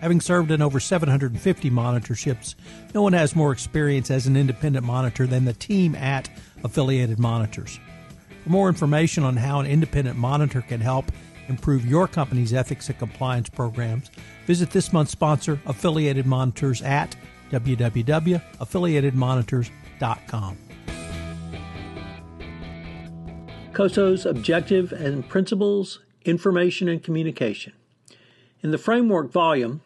Having served in over 750 monitorships, no one has more experience as an independent monitor than the team at Affiliated Monitors. For more information on how an independent monitor can help improve your company's ethics and compliance programs, visit this month's sponsor, Affiliated Monitors, at www.affiliatedmonitors.com. COSO's Objective and Principles, Information and Communication. In the framework volume,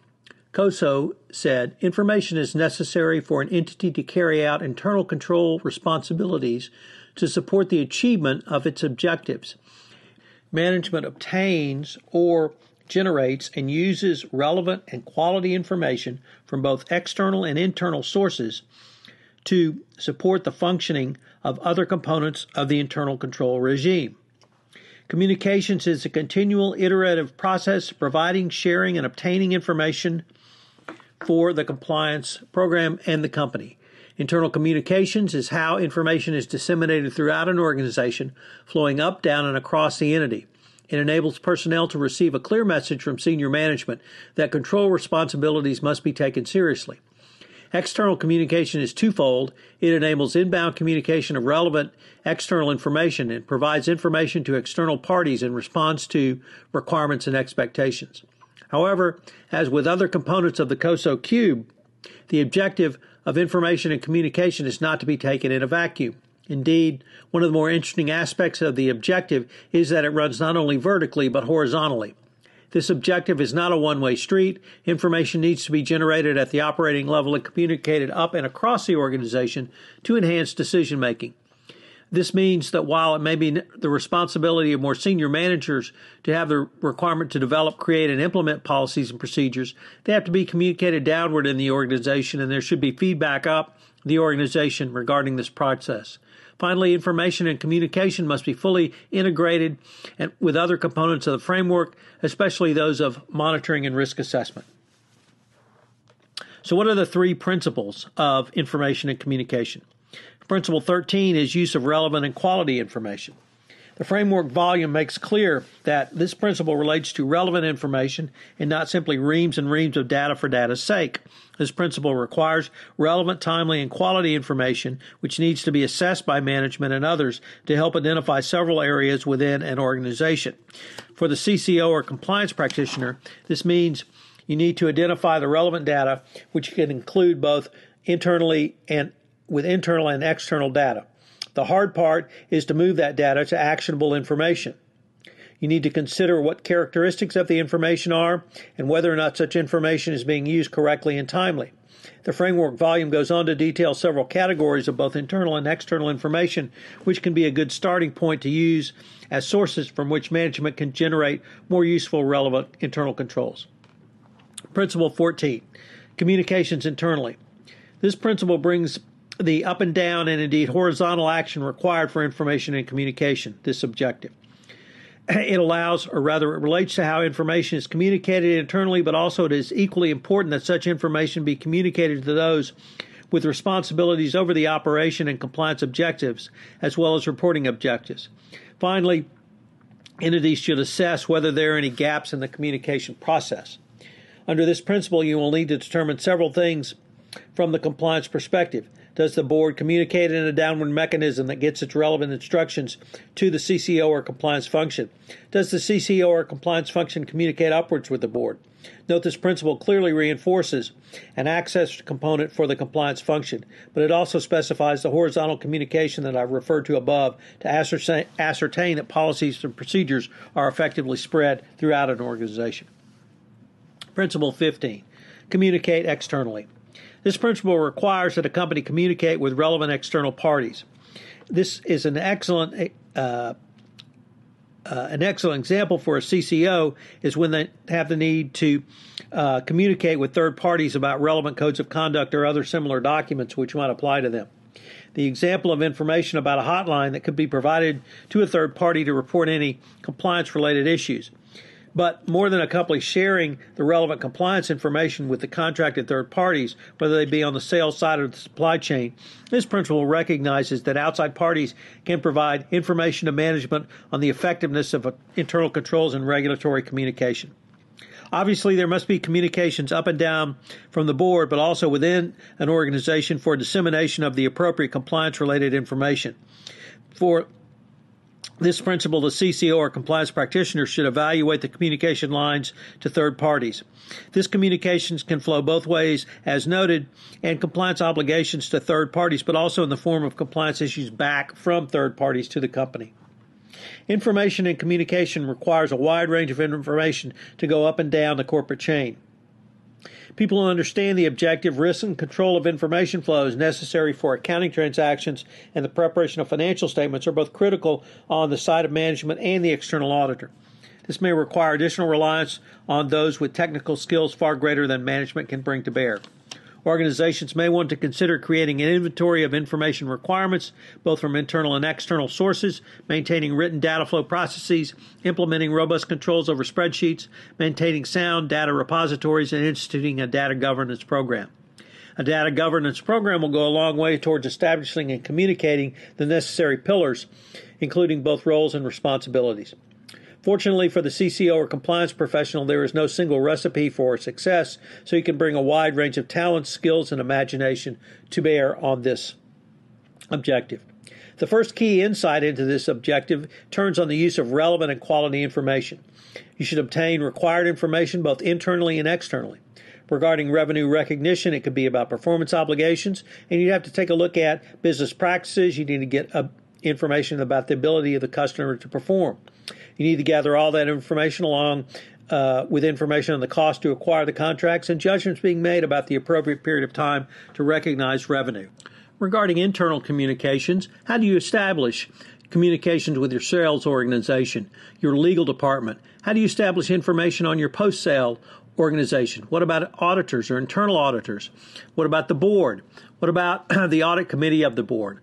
COSO said information is necessary for an entity to carry out internal control responsibilities to support the achievement of its objectives. Management obtains or generates and uses relevant and quality information from both external and internal sources to support the functioning of other components of the internal control regime. Communications is a continual iterative process providing, sharing, and obtaining information for the compliance program and the company. Internal communications is how information is disseminated throughout an organization, flowing up, down, and across the entity. It enables personnel to receive a clear message from senior management that control responsibilities must be taken seriously. External communication is twofold. It enables inbound communication of relevant external information and provides information to external parties in response to requirements and expectations. However, as with other components of the COSO cube, the objective of information and communication is not to be taken in a vacuum. Indeed, one of the more interesting aspects of the objective is that it runs not only vertically but horizontally. This objective is not a one way street. Information needs to be generated at the operating level and communicated up and across the organization to enhance decision making. This means that while it may be the responsibility of more senior managers to have the requirement to develop, create, and implement policies and procedures, they have to be communicated downward in the organization, and there should be feedback up the organization regarding this process. Finally, information and communication must be fully integrated and with other components of the framework, especially those of monitoring and risk assessment. So, what are the three principles of information and communication? Principle 13 is use of relevant and quality information. The framework volume makes clear that this principle relates to relevant information and not simply reams and reams of data for data's sake. This principle requires relevant, timely, and quality information, which needs to be assessed by management and others to help identify several areas within an organization. For the CCO or compliance practitioner, this means you need to identify the relevant data, which can include both internally and with internal and external data. The hard part is to move that data to actionable information. You need to consider what characteristics of the information are and whether or not such information is being used correctly and timely. The framework volume goes on to detail several categories of both internal and external information, which can be a good starting point to use as sources from which management can generate more useful, relevant internal controls. Principle 14 Communications internally. This principle brings the up and down and indeed horizontal action required for information and communication, this objective. It allows, or rather, it relates to how information is communicated internally, but also it is equally important that such information be communicated to those with responsibilities over the operation and compliance objectives, as well as reporting objectives. Finally, entities should assess whether there are any gaps in the communication process. Under this principle, you will need to determine several things from the compliance perspective. Does the board communicate in a downward mechanism that gets its relevant instructions to the CCO or compliance function? Does the CCO or compliance function communicate upwards with the board? Note this principle clearly reinforces an access component for the compliance function, but it also specifies the horizontal communication that I've referred to above to ascertain, ascertain that policies and procedures are effectively spread throughout an organization. Principle 15 Communicate externally. This principle requires that a company communicate with relevant external parties. This is an excellent uh, uh, an excellent example for a CCO is when they have the need to uh, communicate with third parties about relevant codes of conduct or other similar documents which might apply to them. The example of information about a hotline that could be provided to a third party to report any compliance related issues. But more than a company sharing the relevant compliance information with the contracted third parties, whether they be on the sales side or the supply chain, this principle recognizes that outside parties can provide information to management on the effectiveness of uh, internal controls and regulatory communication. Obviously, there must be communications up and down from the board, but also within an organization for dissemination of the appropriate compliance related information. For this principle, the CCO or compliance practitioner should evaluate the communication lines to third parties. This communications can flow both ways, as noted, and compliance obligations to third parties, but also in the form of compliance issues back from third parties to the company. Information and communication requires a wide range of information to go up and down the corporate chain. People who understand the objective risk and control of information flows necessary for accounting transactions and the preparation of financial statements are both critical on the side of management and the external auditor. This may require additional reliance on those with technical skills far greater than management can bring to bear. Organizations may want to consider creating an inventory of information requirements, both from internal and external sources, maintaining written data flow processes, implementing robust controls over spreadsheets, maintaining sound data repositories, and instituting a data governance program. A data governance program will go a long way towards establishing and communicating the necessary pillars, including both roles and responsibilities. Fortunately for the CCO or compliance professional, there is no single recipe for success, so you can bring a wide range of talents, skills, and imagination to bear on this objective. The first key insight into this objective turns on the use of relevant and quality information. You should obtain required information both internally and externally. Regarding revenue recognition, it could be about performance obligations, and you'd have to take a look at business practices. You need to get uh, information about the ability of the customer to perform. You need to gather all that information along uh, with information on the cost to acquire the contracts and judgments being made about the appropriate period of time to recognize revenue. Regarding internal communications, how do you establish communications with your sales organization, your legal department? How do you establish information on your post sale organization? What about auditors or internal auditors? What about the board? What about the audit committee of the board?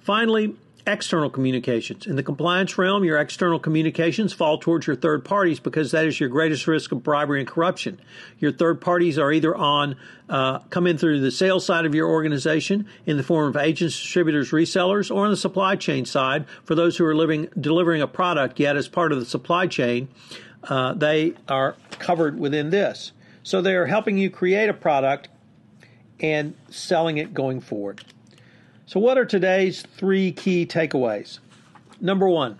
Finally, external communications. In the compliance realm, your external communications fall towards your third parties because that is your greatest risk of bribery and corruption. Your third parties are either on uh, come in through the sales side of your organization in the form of agents, distributors, resellers, or on the supply chain side for those who are living delivering a product yet as part of the supply chain. Uh, they are covered within this. So they are helping you create a product and selling it going forward. So, what are today's three key takeaways? Number one,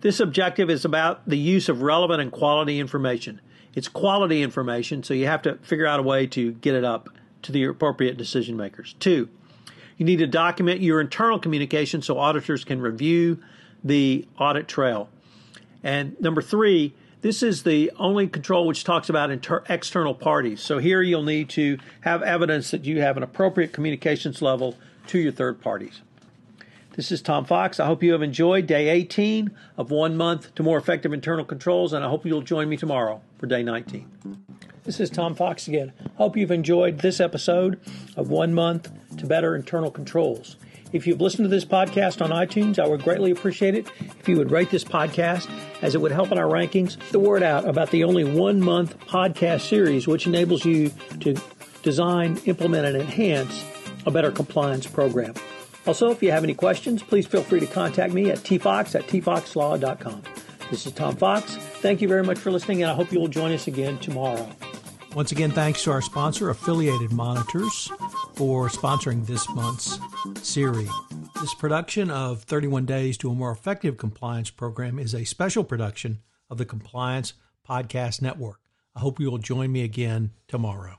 this objective is about the use of relevant and quality information. It's quality information, so you have to figure out a way to get it up to the appropriate decision makers. Two, you need to document your internal communication so auditors can review the audit trail. And number three, this is the only control which talks about inter- external parties. So here you'll need to have evidence that you have an appropriate communications level to your third parties. This is Tom Fox. I hope you have enjoyed day 18 of one month to more effective internal controls, and I hope you'll join me tomorrow for day 19. This is Tom Fox again. Hope you've enjoyed this episode of One Month to Better Internal Controls. If you've listened to this podcast on iTunes, I would greatly appreciate it if you would rate this podcast, as it would help in our rankings. The word out about the only one month podcast series, which enables you to design, implement, and enhance a better compliance program. Also, if you have any questions, please feel free to contact me at tfox at tfoxlaw.com. This is Tom Fox. Thank you very much for listening, and I hope you will join us again tomorrow. Once again, thanks to our sponsor, Affiliated Monitors, for sponsoring this month's series. This production of 31 Days to a More Effective Compliance Program is a special production of the Compliance Podcast Network. I hope you will join me again tomorrow.